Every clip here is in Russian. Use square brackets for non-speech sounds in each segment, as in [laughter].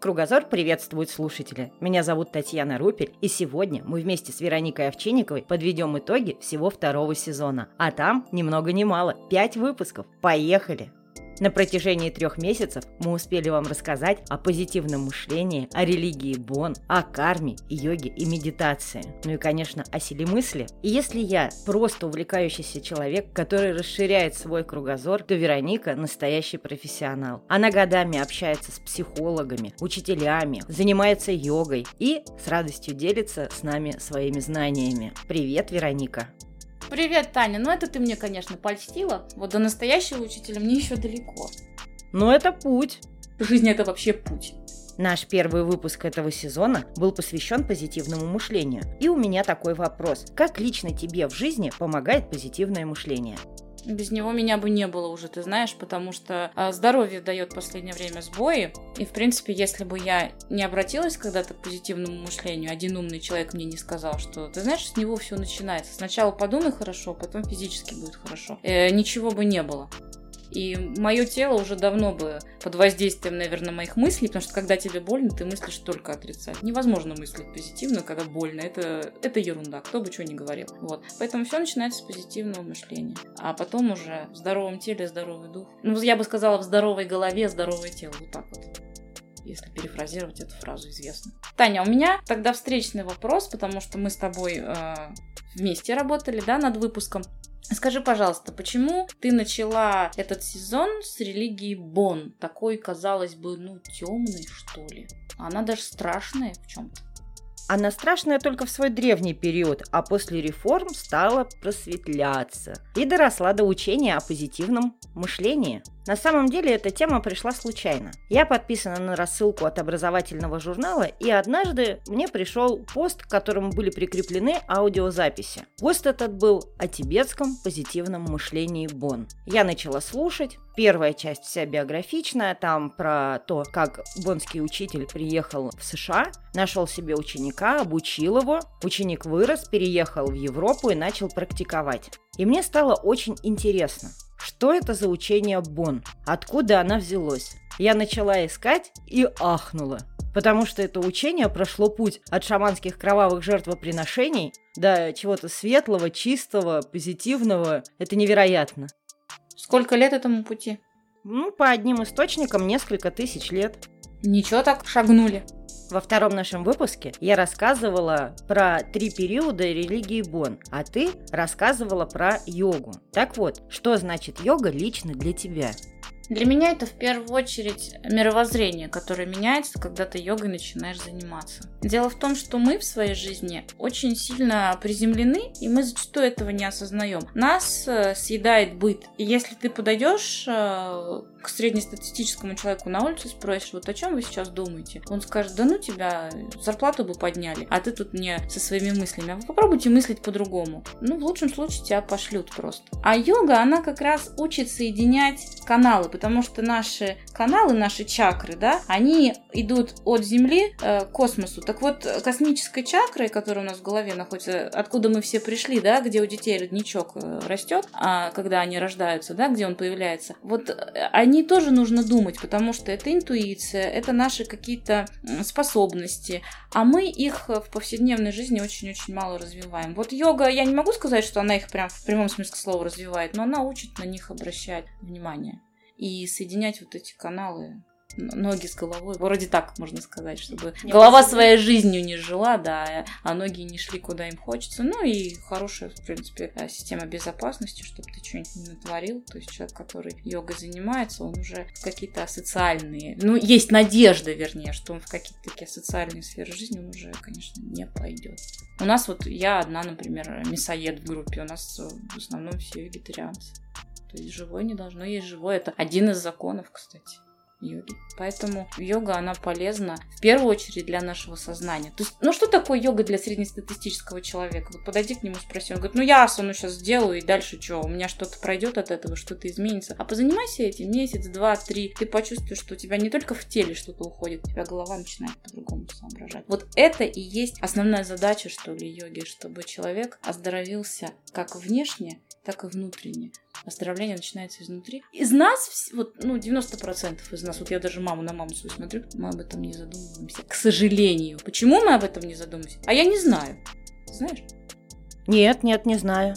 Кругозор приветствует слушателя. Меня зовут Татьяна Рупель, и сегодня мы вместе с Вероникой Овчинниковой подведем итоги всего второго сезона. А там ни много ни мало, пять выпусков. Поехали! На протяжении трех месяцев мы успели вам рассказать о позитивном мышлении, о религии Бон, о карме, йоге и медитации. Ну и, конечно, о силе мысли. И если я просто увлекающийся человек, который расширяет свой кругозор, то Вероника настоящий профессионал. Она годами общается с психологами, учителями, занимается йогой и с радостью делится с нами своими знаниями. Привет, Вероника! Привет, Таня. Ну, это ты мне, конечно, польстила. Вот до настоящего учителя мне еще далеко. Но это путь. Жизнь это вообще путь. Наш первый выпуск этого сезона был посвящен позитивному мышлению. И у меня такой вопрос. Как лично тебе в жизни помогает позитивное мышление? Без него меня бы не было уже, ты знаешь, потому что а, здоровье дает последнее время сбои. И, в принципе, если бы я не обратилась когда-то к позитивному мышлению, один умный человек мне не сказал, что, ты знаешь, с него все начинается. Сначала подумай хорошо, потом физически будет хорошо. Э, ничего бы не было. И мое тело уже давно бы под воздействием, наверное, моих мыслей, потому что когда тебе больно, ты мыслишь только отрицать. Невозможно мыслить позитивно, когда больно. Это, это ерунда, кто бы что ни говорил. Вот. Поэтому все начинается с позитивного мышления. А потом уже в здоровом теле здоровый дух. Ну, я бы сказала, в здоровой голове здоровое тело. Вот так вот если перефразировать эту фразу известную. Таня, у меня тогда встречный вопрос, потому что мы с тобой э, вместе работали, да, над выпуском. Скажи, пожалуйста, почему ты начала этот сезон с религии Бон? Такой, казалось бы, ну, темный, что ли? Она даже страшная в чем-то. Она страшная только в свой древний период, а после реформ стала просветляться и доросла до учения о позитивном мышлении. На самом деле эта тема пришла случайно. Я подписана на рассылку от образовательного журнала, и однажды мне пришел пост, к которому были прикреплены аудиозаписи. Пост этот был о тибетском позитивном мышлении Бон. Я начала слушать. Первая часть вся биографичная, там про то, как бонский учитель приехал в США, нашел себе ученика, обучил его, ученик вырос, переехал в Европу и начал практиковать. И мне стало очень интересно – что это за учение Бон? Откуда она взялось? Я начала искать и ахнула. Потому что это учение прошло путь от шаманских кровавых жертвоприношений до чего-то светлого, чистого, позитивного. Это невероятно. Сколько лет этому пути? Ну, по одним источникам несколько тысяч лет. Ничего так шагнули. Во втором нашем выпуске я рассказывала про три периода религии Бон, а ты рассказывала про йогу. Так вот, что значит йога лично для тебя? Для меня это в первую очередь мировоззрение, которое меняется, когда ты йогой начинаешь заниматься. Дело в том, что мы в своей жизни очень сильно приземлены, и мы зачастую этого не осознаем. Нас э, съедает быт. И если ты подойдешь э, к среднестатистическому человеку на улице спросишь, вот о чем вы сейчас думаете? Он скажет, да ну тебя, зарплату бы подняли, а ты тут мне со своими мыслями. А вы попробуйте мыслить по-другому. Ну, в лучшем случае тебя пошлют просто. А йога, она как раз учит соединять каналы, потому что наши каналы, наши чакры, да, они идут от Земли э, к космосу. Так вот, космической чакрой, которая у нас в голове находится, откуда мы все пришли, да, где у детей родничок э, растет, а когда они рождаются, да, где он появляется, вот э, они тоже нужно думать, потому что это интуиция, это наши какие-то способности, а мы их в повседневной жизни очень-очень мало развиваем. Вот йога, я не могу сказать, что она их прям в прямом смысле слова развивает, но она учит на них обращать внимание и соединять вот эти каналы ноги с головой. Вроде так можно сказать, чтобы не голова своей жизнью не жила, да, а ноги не шли куда им хочется. Ну и хорошая, в принципе, э, система безопасности, чтобы ты что-нибудь не натворил. То есть человек, который йогой занимается, он уже в какие-то социальные... Ну, есть надежда, вернее, что он в какие-то такие социальные сферы жизни он уже, конечно, не пойдет. У нас вот я одна, например, мясоед в группе, у нас в основном все вегетарианцы. То есть живое не должно есть живое. Это один из законов, кстати йоги. Поэтому йога, она полезна в первую очередь для нашего сознания. То есть, ну что такое йога для среднестатистического человека? Вот подойди к нему, спроси. Он говорит, ну я асану сейчас сделаю, и дальше что? У меня что-то пройдет от этого, что-то изменится. А позанимайся этим месяц, два, три. Ты почувствуешь, что у тебя не только в теле что-то уходит, у тебя голова начинает по-другому соображать. Вот это и есть основная задача, что ли, йоги, чтобы человек оздоровился как внешне, так и внутренне. Оздоровление начинается изнутри. Из нас, вот, ну, 90% из нас, вот я даже маму на маму свою смотрю, мы об этом не задумываемся. К сожалению. Почему мы об этом не задумываемся? А я не знаю. Знаешь? Нет, нет, не знаю.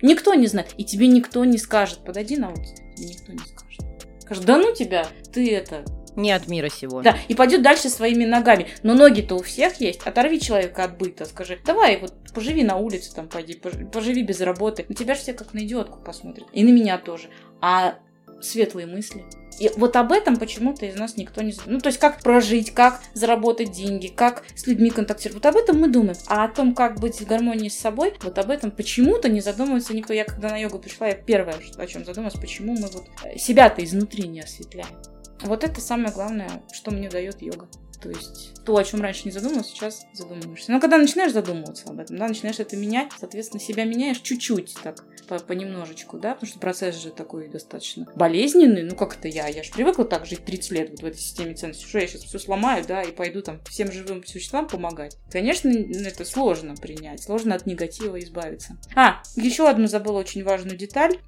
Никто не знает. И тебе никто не скажет. Подойди на улицу, тебе никто не скажет. Скажет, да ну тебя, ты это, Не от мира сего. Да, и пойдет дальше своими ногами. Но ноги-то у всех есть. Оторви человека от быта, скажи, давай вот поживи на улице, там, пойди, пож- поживи без работы. На тебя же все как на идиотку посмотрят. И на меня тоже. А светлые мысли. И вот об этом почему-то из нас никто не... Ну, то есть, как прожить, как заработать деньги, как с людьми контактировать. Вот об этом мы думаем. А о том, как быть в гармонии с собой, вот об этом почему-то не задумывается никто. Я когда на йогу пришла, я первое, о чем задумалась, почему мы вот э, себя-то изнутри не осветляем. Вот это самое главное, что мне дает йога. То есть то, о чем раньше не задумывался, сейчас задумываешься. Но когда начинаешь задумываться об этом, да, начинаешь это менять, соответственно, себя меняешь чуть-чуть так, по- понемножечку, да, потому что процесс же такой достаточно болезненный. Ну, как это я? Я же привыкла так жить 30 лет вот в этой системе ценностей. Что я сейчас все сломаю, да, и пойду там всем живым существам помогать? Конечно, это сложно принять, сложно от негатива избавиться. А, еще одну забыла очень важную деталь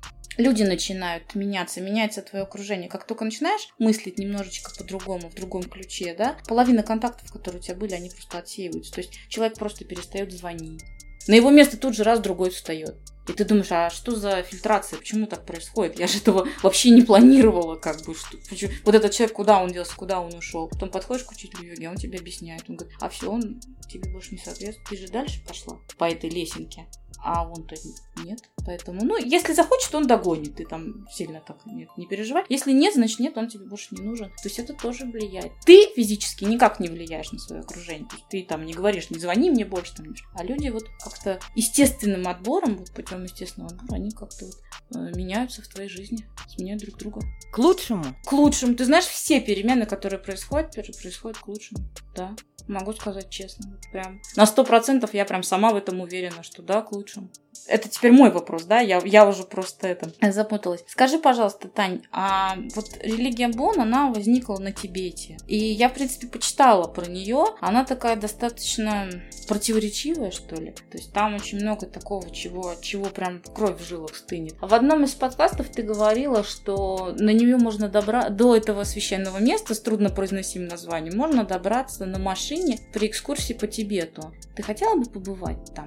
люди начинают меняться, меняется твое окружение. Как только начинаешь мыслить немножечко по-другому, в другом ключе, да, половина контактов, которые у тебя были, они просто отсеиваются. То есть человек просто перестает звонить. На его место тут же раз другой встает. И ты думаешь, а что за фильтрация, почему так происходит? Я же этого [laughs] вообще не планировала, как бы, что, почему- вот этот человек, куда он делся, куда он ушел. Потом подходишь к учителю йоги, он тебе объясняет. Он говорит, а все, он тебе больше не соответствует. Ты же дальше пошла по этой лесенке. А он-то нет. Поэтому, ну, если захочет, он догонит. Ты там сильно так нет, не переживай. Если нет, значит нет, он тебе больше не нужен. То есть это тоже влияет. Ты физически никак не влияешь на свое окружение. То есть ты там не говоришь, не звони мне больше. Там, а люди вот как-то естественным отбором, вот путем естественного отбора, они как-то вот меняются в твоей жизни, сменяют друг друга. К лучшему. К лучшему. Ты знаешь, все перемены, которые происходят, происходят к лучшему. Да. Могу сказать честно. Прям на сто процентов я прям сама в этом уверена, что да, к лучшему. Это теперь мой вопрос, да? Я, я уже просто это запуталась. Скажи, пожалуйста, Тань, а вот религия Бон, она возникла на Тибете. И я, в принципе, почитала про нее. Она такая достаточно противоречивая, что ли. То есть там очень много такого, чего, чего прям кровь в жилах стынет. В одном из подкастов ты говорила, что на нее можно добраться до этого священного места с труднопроизносимым названием. Можно добраться на машине при экскурсии по Тибету. Ты хотела бы побывать там?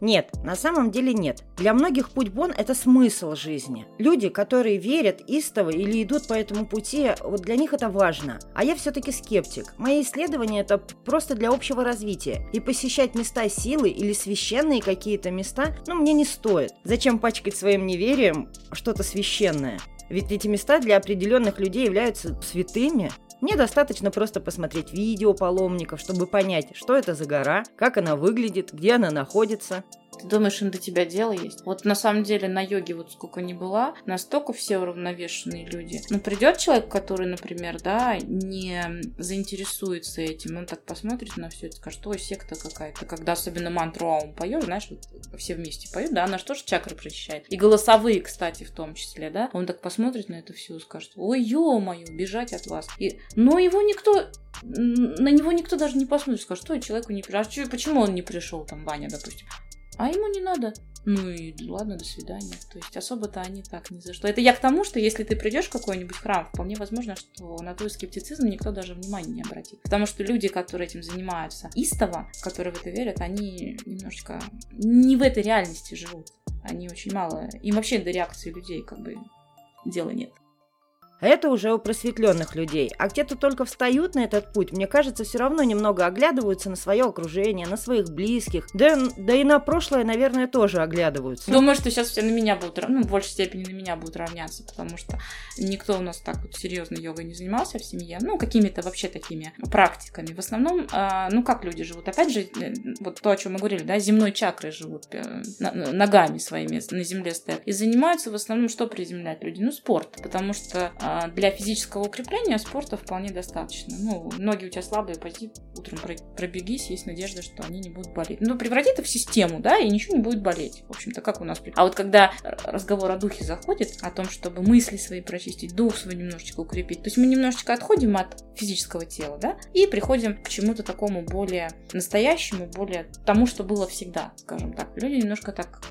Нет, на самом деле нет. Для многих путь Бон – это смысл жизни. Люди, которые верят истово или идут по этому пути, вот для них это важно. А я все-таки скептик. Мои исследования – это просто для общего развития. И посещать места силы или священные какие-то места, ну, мне не стоит. Зачем пачкать своим неверием что-то священное? Ведь эти места для определенных людей являются святыми. Мне достаточно просто посмотреть видео паломников, чтобы понять, что это за гора, как она выглядит, где она находится. Ты думаешь, им до тебя дело есть? Вот на самом деле на йоге вот сколько ни была, настолько все уравновешенные люди. Ну, придет человек, который, например, да, не заинтересуется этим, он так посмотрит на все это, скажет, ой, секта какая-то. Когда особенно мантру аум поешь, знаешь, вот все вместе поют, да, она же тоже чакры прочищает. И голосовые, кстати, в том числе, да. Он так посмотрит на это все и скажет, ой, ё-моё, бежать от вас. И, но его никто на него никто даже не посмотрит, скажет, что человеку не пришел. А почему он не пришел, там, Ваня, допустим? А ему не надо. Ну и ладно, до свидания. То есть особо-то они так ни за что. Это я к тому, что если ты придешь в какой-нибудь храм, вполне возможно, что на твой скептицизм никто даже внимания не обратит. Потому что люди, которые этим занимаются, истово, которые в это верят, они немножечко не в этой реальности живут. Они очень мало... Им вообще до реакции людей как бы дела нет. Это уже у просветленных людей. А где-то только встают на этот путь, мне кажется, все равно немного оглядываются на свое окружение, на своих близких. Да, да и на прошлое, наверное, тоже оглядываются. Думаю, что сейчас все на меня будут, ну, в большей степени на меня будут равняться, потому что никто у нас так вот серьезно йогой не занимался в семье, ну, какими-то вообще такими практиками. В основном, а, ну, как люди живут? Опять же, э, вот то, о чем мы говорили, да, земной чакрой живут, э, ногами своими на земле стоят. И занимаются в основном, что приземлять люди? Ну, спорт, потому что а, для физического укрепления спорта вполне достаточно. Ну, ноги у тебя слабые, пойди утром про- пробегись, есть надежда, что они не будут болеть. Ну, преврати это в систему, да, и ничего не будет болеть. В общем-то, как у нас. А вот когда разговор о духе заходит, о том, чтобы мысли свои прочистить, дух свой немножечко укрепить, то есть мы немножечко отходим от физического тела, да, и приходим к чему-то такому более настоящему, более тому, что было всегда, скажем так. Люди немножко так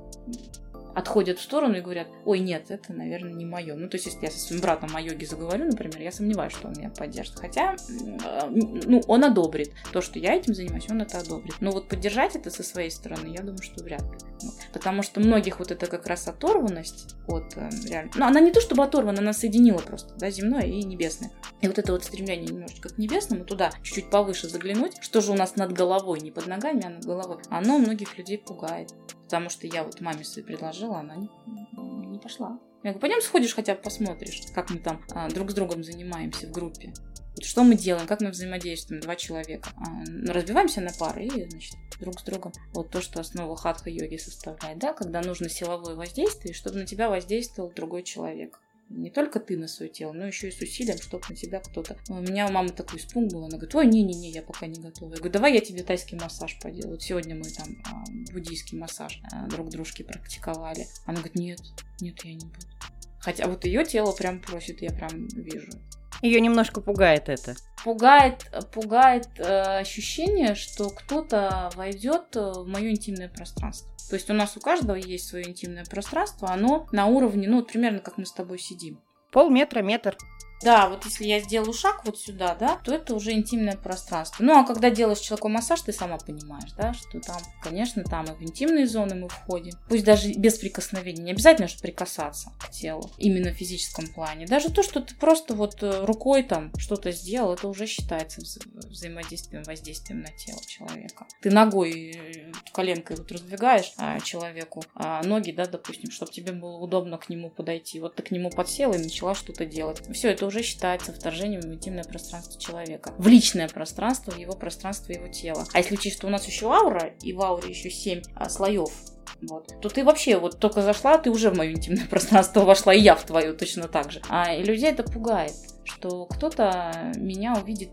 отходят в сторону и говорят, ой, нет, это, наверное, не мое. Ну, то есть, если я со своим братом о йоге заговорю, например, я сомневаюсь, что он меня поддержит. Хотя, э, ну, он одобрит то, что я этим занимаюсь, он это одобрит. Но вот поддержать это со своей стороны, я думаю, что вряд ли. Потому что многих вот это как раз оторванность от э, реально... Ну, она не то чтобы оторвана, она соединила просто, да, земное и небесное. И вот это вот стремление немножечко к небесному, туда чуть-чуть повыше заглянуть, что же у нас над головой, не под ногами, а над головой, оно многих людей пугает. Потому что я вот маме своей предложила, она не, не пошла. Я говорю, пойдем сходишь хотя бы посмотришь, как мы там а, друг с другом занимаемся в группе. Вот что мы делаем, как мы взаимодействуем, два человека. А, разбиваемся на пары и, значит, друг с другом. Вот то, что основа хатха-йоги составляет, да, когда нужно силовое воздействие, чтобы на тебя воздействовал другой человек не только ты на свое тело, но еще и с усилием, чтобы на тебя кто-то... У меня у мамы такой испуг был, она говорит, ой, не-не-не, я пока не готова. Я говорю, давай я тебе тайский массаж поделаю. Вот сегодня мы там а, буддийский массаж а, друг дружки практиковали. Она говорит, нет, нет, я не буду. Хотя вот ее тело прям просит, я прям вижу. Ее немножко пугает это. Пугает, пугает э, ощущение, что кто-то войдет в мое интимное пространство. То есть у нас у каждого есть свое интимное пространство, оно на уровне, ну, вот примерно как мы с тобой сидим. Полметра, метр. Да, вот если я сделаю шаг вот сюда, да, то это уже интимное пространство. Ну, а когда делаешь человеку массаж, ты сама понимаешь, да, что там, конечно, там и в интимные зоны мы входим. Пусть даже без прикосновения. Не обязательно, что прикасаться к телу, именно в физическом плане. Даже то, что ты просто вот э, рукой там что-то сделал, это уже считается взаимодействием, воздействием на тело человека. Ты ногой, э, коленкой вот раздвигаешь а, человеку а, ноги, да, допустим, чтобы тебе было удобно к нему подойти. Вот ты к нему подсела и начала что-то делать. Все, это уже уже считается вторжением в интимное пространство человека. В личное пространство, в его пространство его тела. А если учесть, что у нас еще аура, и в ауре еще семь а, слоев вот, то ты вообще вот только зашла, ты уже в мое интимное [laughs] пространство вошла, и я в твою точно так же. А и людей это пугает, что кто-то меня увидит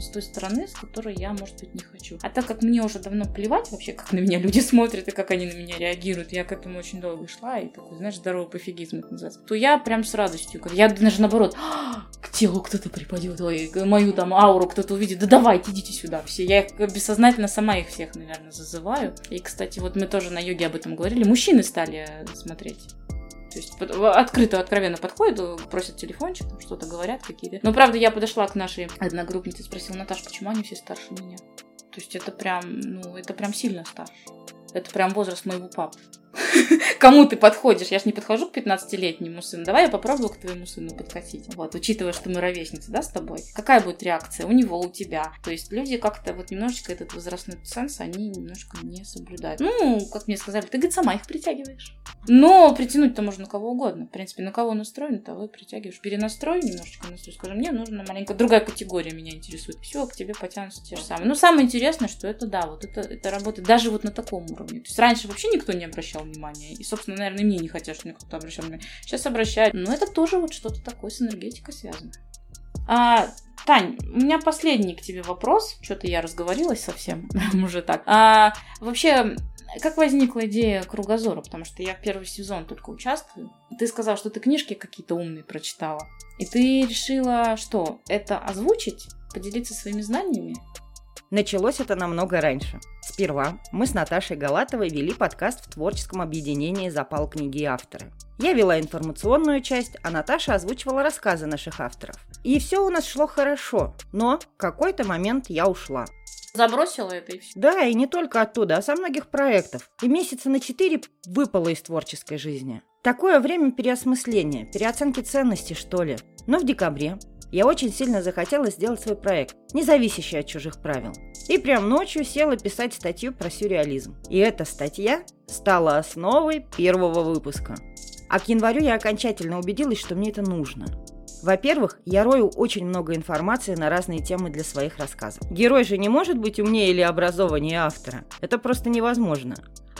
с той стороны, с которой я, может быть, не хочу. А так как мне уже давно плевать вообще, как на меня люди [laughs] смотрят и как они на меня реагируют, я к этому очень долго шла, и такой, знаешь, здоровый пофигизм это называется, то я прям с радостью, я даже наоборот, «А, к телу кто-то припадет, ой, мою там ауру кто-то увидит, да давайте, идите сюда все. Я их бессознательно сама их всех, наверное, зазываю. И, кстати, вот мы тоже на йоге об этом говорили, мужчины стали смотреть то есть открыто, откровенно подходят, просят телефончик, что-то говорят какие-то. Но правда, я подошла к нашей одногруппнице, спросила, Наташа, почему они все старше меня? То есть это прям, ну, это прям сильно старше. Это прям возраст моего папы. [laughs] кому ты подходишь. Я же не подхожу к 15-летнему сыну. Давай я попробую к твоему сыну подкатить. Вот, учитывая, что мы ровесницы, да, с тобой. Какая будет реакция у него, у тебя? То есть люди как-то вот немножечко этот возрастной сенс, они немножко не соблюдают. Ну, как мне сказали, ты, говорит, сама их притягиваешь. Но притянуть-то можно кого угодно. В принципе, на кого настроен, того и притягиваешь. Перенастрой немножечко настрой. Скажи, мне нужна маленькая другая категория меня интересует. Все, к тебе потянутся те же самые. Но самое интересное, что это, да, вот это, это работает даже вот на таком уровне. То есть раньше вообще никто не обращал внимания. И, собственно, наверное, мне не хотят, чтобы кто-то обращал внимание. Сейчас обращают. Но это тоже вот что-то такое с энергетикой связано. А, Тань, у меня последний к тебе вопрос. Что-то я разговорилась совсем [laughs] уже так. А, вообще, как возникла идея кругозора? Потому что я в первый сезон только участвую. Ты сказала, что ты книжки какие-то умные прочитала. И ты решила, что это озвучить, поделиться своими знаниями? Началось это намного раньше. Сперва мы с Наташей Галатовой вели подкаст в творческом объединении «Запал книги и авторы». Я вела информационную часть, а Наташа озвучивала рассказы наших авторов. И все у нас шло хорошо, но в какой-то момент я ушла. Забросила это и все? Да, и не только оттуда, а со многих проектов. И месяца на четыре выпало из творческой жизни. Такое время переосмысления, переоценки ценностей, что ли. Но в декабре я очень сильно захотела сделать свой проект, не зависящий от чужих правил. И прям ночью села писать статью про сюрреализм. И эта статья стала основой первого выпуска. А к январю я окончательно убедилась, что мне это нужно. Во-первых, я рою очень много информации на разные темы для своих рассказов. Герой же не может быть умнее или образованнее автора. Это просто невозможно.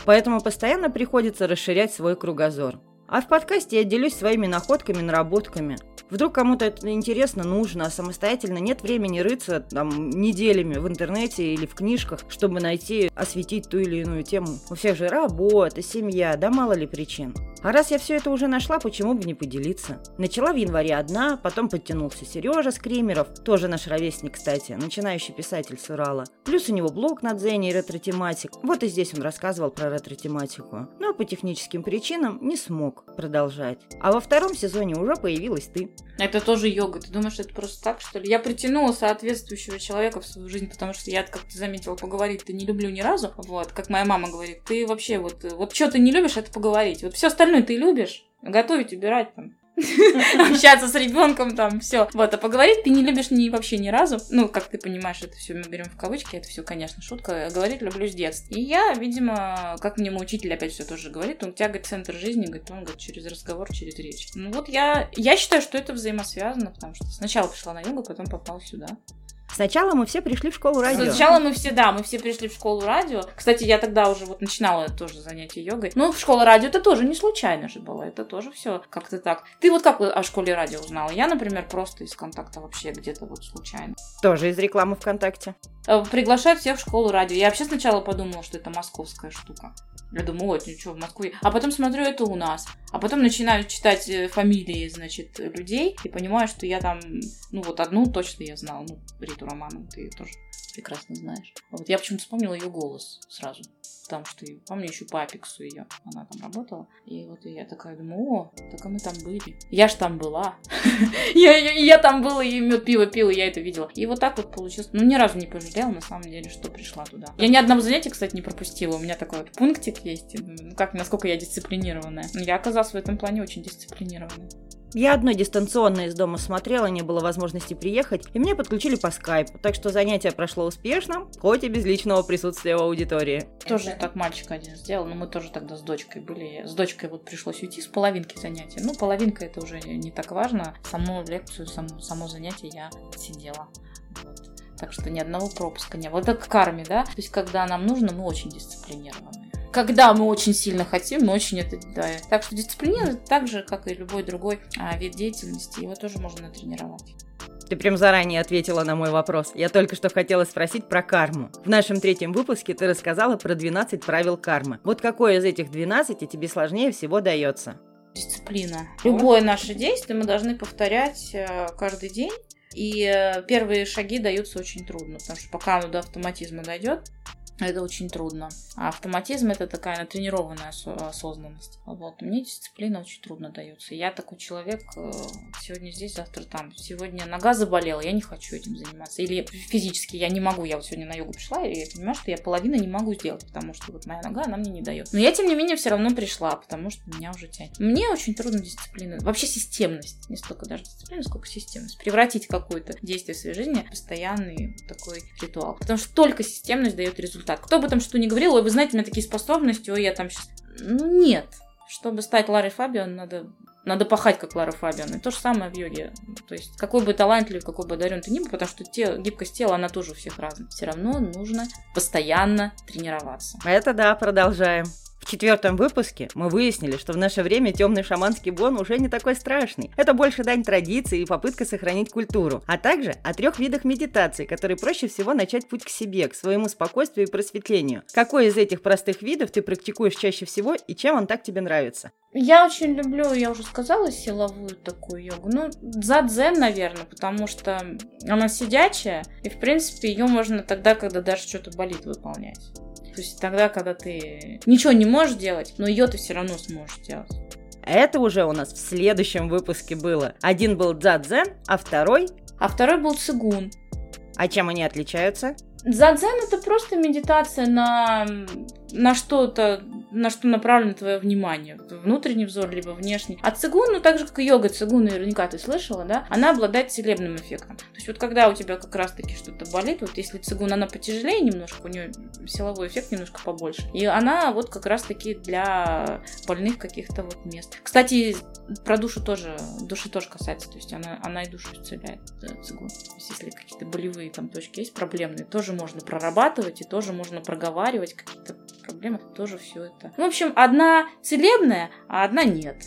Поэтому постоянно приходится расширять свой кругозор. А в подкасте я делюсь своими находками, наработками. Вдруг кому-то это интересно, нужно, а самостоятельно нет времени рыться там неделями в интернете или в книжках, чтобы найти, осветить ту или иную тему. У всех же работа, семья, да мало ли причин. А раз я все это уже нашла, почему бы не поделиться? Начала в январе одна, потом подтянулся Сережа Скримеров, тоже наш ровесник, кстати, начинающий писатель с Урала. Плюс у него блог на Дзене и ретро-тематик. Вот и здесь он рассказывал про ретро-тематику. Но по техническим причинам не смог продолжать. А во втором сезоне уже появилась ты. Это тоже йога. Ты думаешь, это просто так, что ли? Я притянула соответствующего человека в свою жизнь, потому что я, как ты заметила, поговорить ты не люблю ни разу. Вот, как моя мама говорит, ты вообще вот, вот что ты не любишь, это поговорить. Вот все остальное ты любишь. Готовить, убирать там, [laughs] общаться с ребенком там, все. Вот, а поговорить ты не любишь ни вообще ни разу. Ну, как ты понимаешь, это все мы берем в кавычки, это все, конечно, шутка. Говорить люблю с детства. И я, видимо, как мне мой учитель опять все тоже говорит, он тягает центр жизни, говорит, он говорит, через разговор, через речь. Ну вот я, я считаю, что это взаимосвязано, потому что сначала пришла на йогу, потом попала сюда. Сначала мы все пришли в школу радио. Сначала мы все, да, мы все пришли в школу радио. Кстати, я тогда уже вот начинала тоже занятия йогой. Ну, в школе радио это тоже не случайно же было. Это тоже все как-то так. Ты вот как о школе радио узнала? Я, например, просто из контакта вообще где-то вот случайно. Тоже из рекламы ВКонтакте. Э, приглашают всех в школу радио. Я вообще сначала подумала, что это московская штука. Я думаю, вот, ничего, в Москве. А потом смотрю, это у нас. А потом начинаю читать э, фамилии, значит, людей и понимаю, что я там, ну вот одну точно я знала, ну, Риту Романову ты тоже прекрасно знаешь. Вот я почему-то вспомнила ее голос сразу потому что, помню, еще по Апексу ее, она там работала. И вот я такая думаю, о, так а мы там были. Я ж там была. [laughs] я, я, я там была, и мед пиво пила, я это видела. И вот так вот получилось. Ну, ни разу не пожалела, на самом деле, что пришла туда. Я ни одного занятия, кстати, не пропустила. У меня такой вот пунктик есть. Ну, как, насколько я дисциплинированная. Я оказалась в этом плане очень дисциплинированной. Я одной дистанционно из дома смотрела, не было возможности приехать, и мне подключили по скайпу, так что занятие прошло успешно, хоть и без личного присутствия в аудитории. Тоже так мальчик один сделал, но мы тоже тогда с дочкой были. С дочкой вот пришлось уйти с половинки занятия. Ну, половинка это уже не так важно. Саму лекцию, само, само занятие я сидела. Вот. Так что ни одного пропуска не было. Это к карме, да? То есть, когда нам нужно, мы очень дисциплинированы когда мы очень сильно хотим, мы очень это делаем. Так что дисциплина так же, как и любой другой а, вид деятельности, его тоже можно натренировать. Ты прям заранее ответила на мой вопрос. Я только что хотела спросить про карму. В нашем третьем выпуске ты рассказала про 12 правил кармы. Вот какое из этих 12 тебе сложнее всего дается? Дисциплина. Любое наше действие мы должны повторять э, каждый день. И э, первые шаги даются очень трудно, потому что пока оно до автоматизма дойдет, это очень трудно. А автоматизм это такая натренированная осознанность. Вот. Мне дисциплина очень трудно дается. Я такой человек, э, сегодня здесь, завтра там. Сегодня нога заболела, я не хочу этим заниматься. Или физически я не могу. Я вот сегодня на йогу пришла, и я понимаю, что я половину не могу сделать, потому что вот моя нога, она мне не дает. Но я, тем не менее, все равно пришла, потому что меня уже тянет. Мне очень трудно дисциплина. Вообще системность. Не столько даже дисциплина, сколько системность. Превратить какое-то действие в своей жизни в постоянный такой ритуал. Потому что только системность дает результат так. Кто бы там что ни говорил, ой, вы знаете, у меня такие способности, ой, я там сейчас... Нет. Чтобы стать Ларой Фабиан, надо надо пахать, как Лара Фабиан. И то же самое в йоге. То есть, какой бы талантлив, какой бы одарен ты ни был, потому что те, гибкость тела, она тоже у всех разная. Все равно нужно постоянно тренироваться. Это да, продолжаем. В четвертом выпуске мы выяснили, что в наше время темный шаманский бон уже не такой страшный. Это больше дань традиции и попытка сохранить культуру, а также о трех видах медитации, которые проще всего начать путь к себе, к своему спокойствию и просветлению. Какой из этих простых видов ты практикуешь чаще всего и чем он так тебе нравится? Я очень люблю, я уже сказала, силовую такую йогу. Ну, дзен, наверное, потому что она сидячая, и, в принципе, ее можно тогда, когда даже что-то болит, выполнять. То есть тогда, когда ты ничего не можешь делать, но ее ты все равно сможешь делать. Это уже у нас в следующем выпуске было. Один был дзадзен, а второй? А второй был цигун. А чем они отличаются? Дзадзен это просто медитация на, на что-то на что направлено твое внимание. Внутренний взор, либо внешний. А цигун, ну так же, как и йога, цигун наверняка ты слышала, да, она обладает целебным эффектом. То есть вот когда у тебя как раз-таки что-то болит, вот если цигун, она потяжелее немножко, у нее силовой эффект немножко побольше. И она вот как раз-таки для больных каких-то вот мест. Кстати, про душу тоже, души тоже касается, то есть она, она и душу исцеляет, цигун. То есть если какие-то болевые там точки есть, проблемные, тоже можно прорабатывать и тоже можно проговаривать какие-то проблемы, тоже все это. В общем, одна целебная, а одна нет.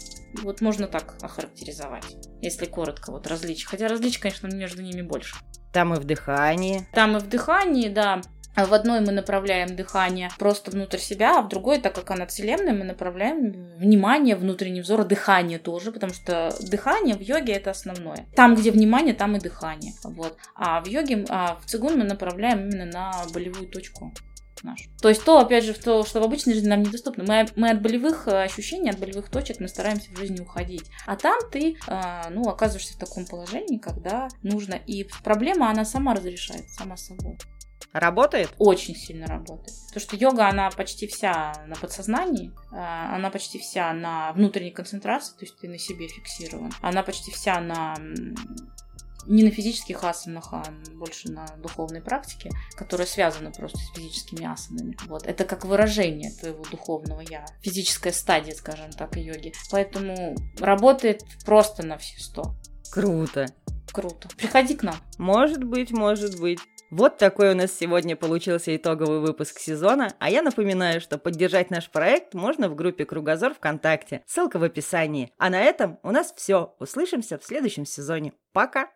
Вот можно так охарактеризовать, если коротко, вот различия. Хотя различий, конечно, между ними больше. Там и в дыхании. Там и в дыхании, да. В одной мы направляем дыхание просто внутрь себя, а в другой, так как она целебная, мы направляем внимание, внутренний взор, дыхание тоже, потому что дыхание в йоге это основное. Там, где внимание, там и дыхание. Вот. А в йоге, а в цигун мы направляем именно на болевую точку нашу. То есть то, опять же, то, что в обычной жизни нам недоступно. Мы, мы от болевых э, ощущений, от болевых точек мы стараемся в жизни уходить. А там ты, э, ну, оказываешься в таком положении, когда нужно. И проблема, она сама разрешается, сама собой. Работает? Очень сильно работает. Потому что йога, она почти вся на подсознании, э, она почти вся на внутренней концентрации, то есть ты на себе фиксирован. Она почти вся на не на физических асанах, а больше на духовной практике, которая связана просто с физическими асанами. Вот. Это как выражение твоего духовного я. Физическая стадия, скажем так, йоги. Поэтому работает просто на все сто. Круто. Круто. Приходи к нам. Может быть, может быть. Вот такой у нас сегодня получился итоговый выпуск сезона, а я напоминаю, что поддержать наш проект можно в группе Кругозор ВКонтакте, ссылка в описании. А на этом у нас все. Услышимся в следующем сезоне. Пока!